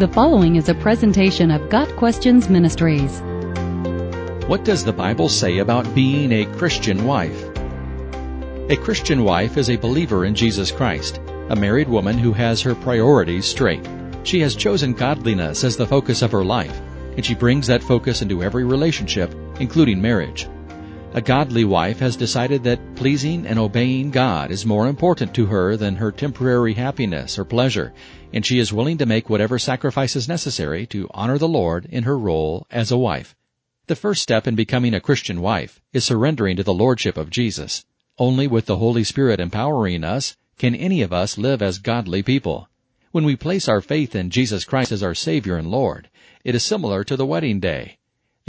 The following is a presentation of Got Questions Ministries. What does the Bible say about being a Christian wife? A Christian wife is a believer in Jesus Christ, a married woman who has her priorities straight. She has chosen godliness as the focus of her life, and she brings that focus into every relationship, including marriage. A godly wife has decided that pleasing and obeying God is more important to her than her temporary happiness or pleasure, and she is willing to make whatever sacrifices necessary to honor the Lord in her role as a wife. The first step in becoming a Christian wife is surrendering to the Lordship of Jesus. Only with the Holy Spirit empowering us can any of us live as godly people. When we place our faith in Jesus Christ as our Savior and Lord, it is similar to the wedding day.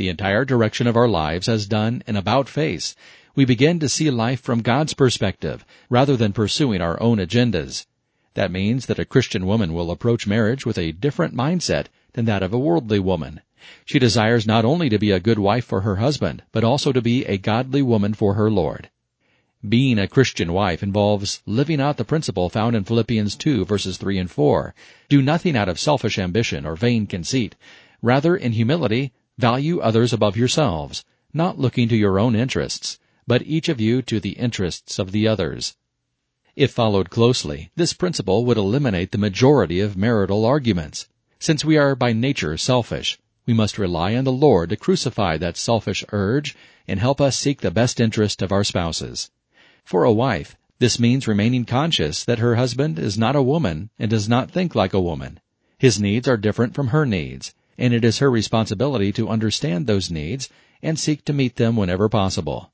The entire direction of our lives has done an about face. We begin to see life from God's perspective rather than pursuing our own agendas. That means that a Christian woman will approach marriage with a different mindset than that of a worldly woman. She desires not only to be a good wife for her husband, but also to be a godly woman for her Lord. Being a Christian wife involves living out the principle found in Philippians 2 verses 3 and 4. Do nothing out of selfish ambition or vain conceit. Rather, in humility, Value others above yourselves, not looking to your own interests, but each of you to the interests of the others. If followed closely, this principle would eliminate the majority of marital arguments. Since we are by nature selfish, we must rely on the Lord to crucify that selfish urge and help us seek the best interest of our spouses. For a wife, this means remaining conscious that her husband is not a woman and does not think like a woman. His needs are different from her needs, and it is her responsibility to understand those needs and seek to meet them whenever possible.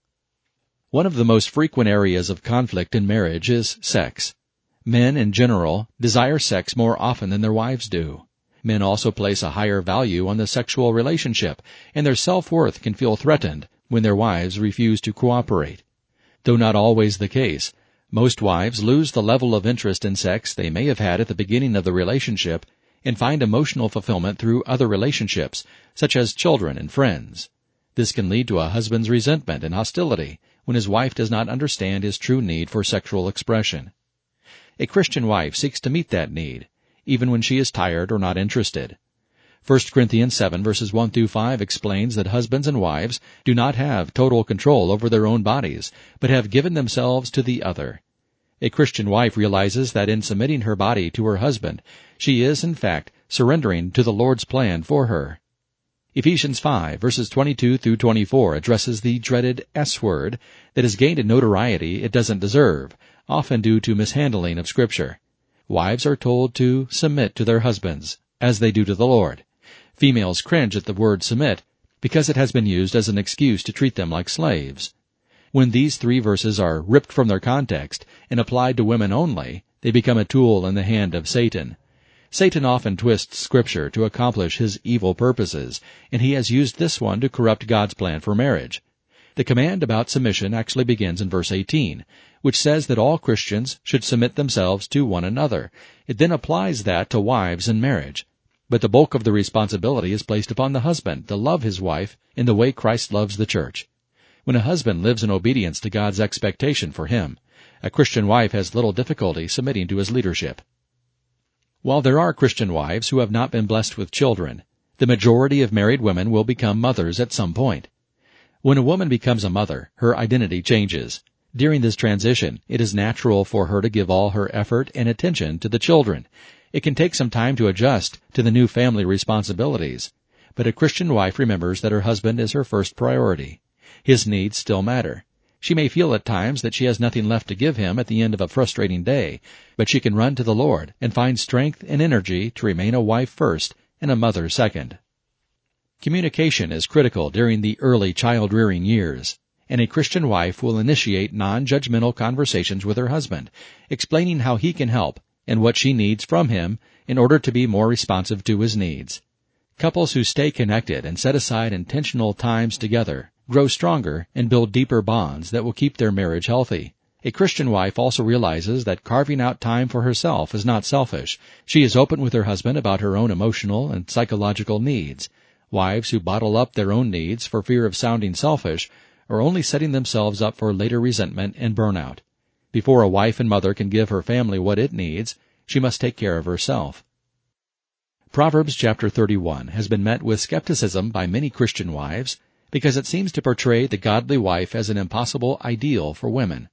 One of the most frequent areas of conflict in marriage is sex. Men, in general, desire sex more often than their wives do. Men also place a higher value on the sexual relationship, and their self-worth can feel threatened when their wives refuse to cooperate. Though not always the case, most wives lose the level of interest in sex they may have had at the beginning of the relationship and find emotional fulfillment through other relationships, such as children and friends. This can lead to a husband's resentment and hostility when his wife does not understand his true need for sexual expression. A Christian wife seeks to meet that need, even when she is tired or not interested. 1 Corinthians 7 verses 1 through 5 explains that husbands and wives do not have total control over their own bodies, but have given themselves to the other. A Christian wife realizes that in submitting her body to her husband, she is, in fact, surrendering to the Lord's plan for her. Ephesians 5 verses 22 through 24 addresses the dreaded S word that has gained a notoriety it doesn't deserve, often due to mishandling of scripture. Wives are told to submit to their husbands, as they do to the Lord. Females cringe at the word submit because it has been used as an excuse to treat them like slaves. When these three verses are ripped from their context and applied to women only, they become a tool in the hand of Satan. Satan often twists scripture to accomplish his evil purposes, and he has used this one to corrupt God's plan for marriage. The command about submission actually begins in verse 18, which says that all Christians should submit themselves to one another. It then applies that to wives in marriage. But the bulk of the responsibility is placed upon the husband to love his wife in the way Christ loves the church. When a husband lives in obedience to God's expectation for him, a Christian wife has little difficulty submitting to his leadership. While there are Christian wives who have not been blessed with children, the majority of married women will become mothers at some point. When a woman becomes a mother, her identity changes. During this transition, it is natural for her to give all her effort and attention to the children. It can take some time to adjust to the new family responsibilities, but a Christian wife remembers that her husband is her first priority. His needs still matter. She may feel at times that she has nothing left to give him at the end of a frustrating day, but she can run to the Lord and find strength and energy to remain a wife first and a mother second. Communication is critical during the early child rearing years, and a Christian wife will initiate non-judgmental conversations with her husband, explaining how he can help and what she needs from him in order to be more responsive to his needs. Couples who stay connected and set aside intentional times together grow stronger, and build deeper bonds that will keep their marriage healthy. A Christian wife also realizes that carving out time for herself is not selfish. She is open with her husband about her own emotional and psychological needs. Wives who bottle up their own needs for fear of sounding selfish are only setting themselves up for later resentment and burnout. Before a wife and mother can give her family what it needs, she must take care of herself. Proverbs chapter 31 has been met with skepticism by many Christian wives because it seems to portray the godly wife as an impossible ideal for women.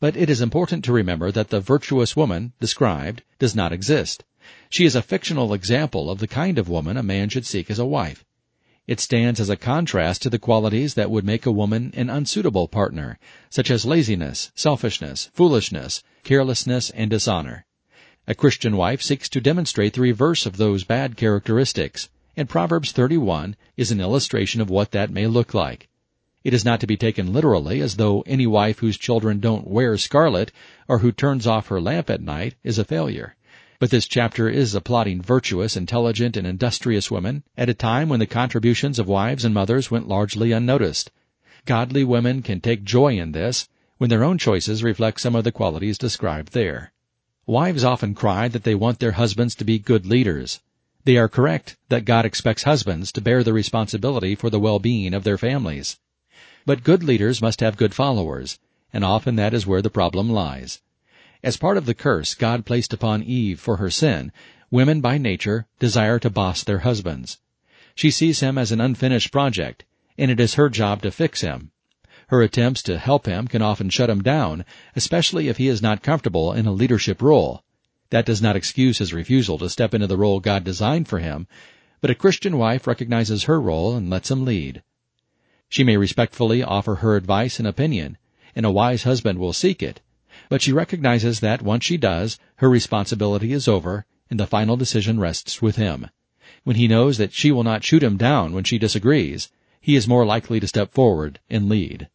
But it is important to remember that the virtuous woman described does not exist. She is a fictional example of the kind of woman a man should seek as a wife. It stands as a contrast to the qualities that would make a woman an unsuitable partner, such as laziness, selfishness, foolishness, carelessness, and dishonor. A Christian wife seeks to demonstrate the reverse of those bad characteristics, and Proverbs 31 is an illustration of what that may look like. It is not to be taken literally as though any wife whose children don't wear scarlet or who turns off her lamp at night is a failure. But this chapter is applauding virtuous, intelligent, and industrious women at a time when the contributions of wives and mothers went largely unnoticed. Godly women can take joy in this when their own choices reflect some of the qualities described there. Wives often cry that they want their husbands to be good leaders. They are correct that God expects husbands to bear the responsibility for the well-being of their families. But good leaders must have good followers, and often that is where the problem lies. As part of the curse God placed upon Eve for her sin, women by nature desire to boss their husbands. She sees him as an unfinished project, and it is her job to fix him, her attempts to help him can often shut him down, especially if he is not comfortable in a leadership role. That does not excuse his refusal to step into the role God designed for him, but a Christian wife recognizes her role and lets him lead. She may respectfully offer her advice and opinion, and a wise husband will seek it, but she recognizes that once she does, her responsibility is over, and the final decision rests with him. When he knows that she will not shoot him down when she disagrees, he is more likely to step forward and lead.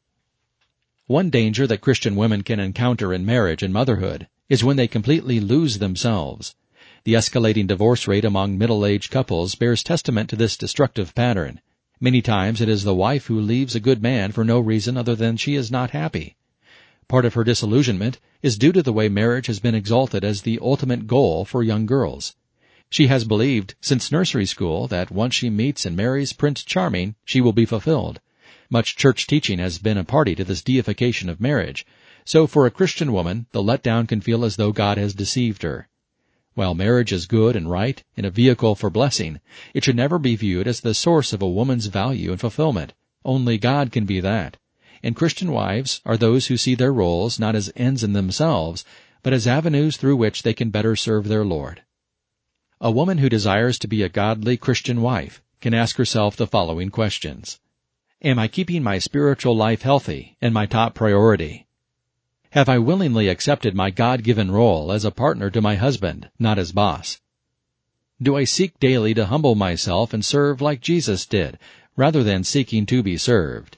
One danger that Christian women can encounter in marriage and motherhood is when they completely lose themselves. The escalating divorce rate among middle-aged couples bears testament to this destructive pattern. Many times it is the wife who leaves a good man for no reason other than she is not happy. Part of her disillusionment is due to the way marriage has been exalted as the ultimate goal for young girls. She has believed since nursery school that once she meets and marries Prince Charming, she will be fulfilled. Much church teaching has been a party to this deification of marriage, so for a Christian woman, the letdown can feel as though God has deceived her. While marriage is good and right and a vehicle for blessing, it should never be viewed as the source of a woman's value and fulfillment. Only God can be that. And Christian wives are those who see their roles not as ends in themselves, but as avenues through which they can better serve their Lord. A woman who desires to be a godly Christian wife can ask herself the following questions. Am I keeping my spiritual life healthy and my top priority? Have I willingly accepted my God-given role as a partner to my husband, not as boss? Do I seek daily to humble myself and serve like Jesus did, rather than seeking to be served?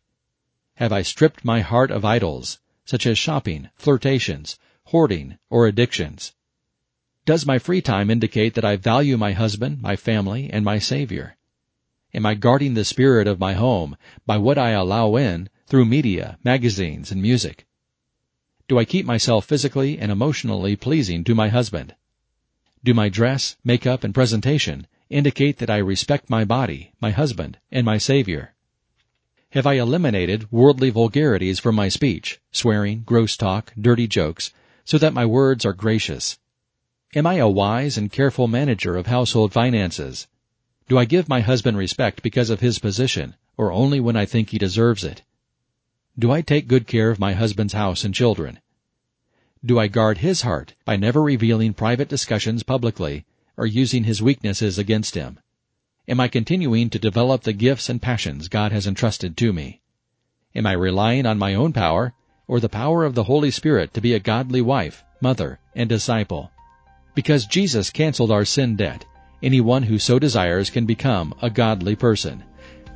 Have I stripped my heart of idols, such as shopping, flirtations, hoarding, or addictions? Does my free time indicate that I value my husband, my family, and my Savior? Am I guarding the spirit of my home by what I allow in through media, magazines, and music? Do I keep myself physically and emotionally pleasing to my husband? Do my dress, makeup, and presentation indicate that I respect my body, my husband, and my Savior? Have I eliminated worldly vulgarities from my speech, swearing, gross talk, dirty jokes, so that my words are gracious? Am I a wise and careful manager of household finances? Do I give my husband respect because of his position, or only when I think he deserves it? Do I take good care of my husband's house and children? Do I guard his heart by never revealing private discussions publicly or using his weaknesses against him? Am I continuing to develop the gifts and passions God has entrusted to me? Am I relying on my own power or the power of the Holy Spirit to be a godly wife, mother, and disciple? Because Jesus canceled our sin debt, Anyone who so desires can become a godly person.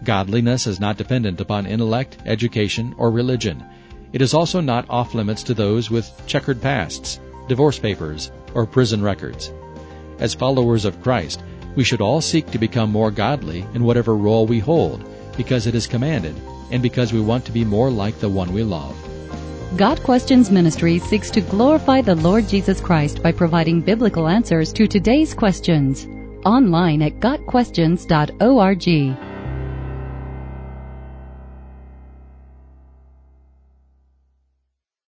Godliness is not dependent upon intellect, education, or religion. It is also not off limits to those with checkered pasts, divorce papers, or prison records. As followers of Christ, we should all seek to become more godly in whatever role we hold, because it is commanded, and because we want to be more like the one we love. Got Questions Ministry seeks to glorify the Lord Jesus Christ by providing biblical answers to today's questions online at gotquestions.org.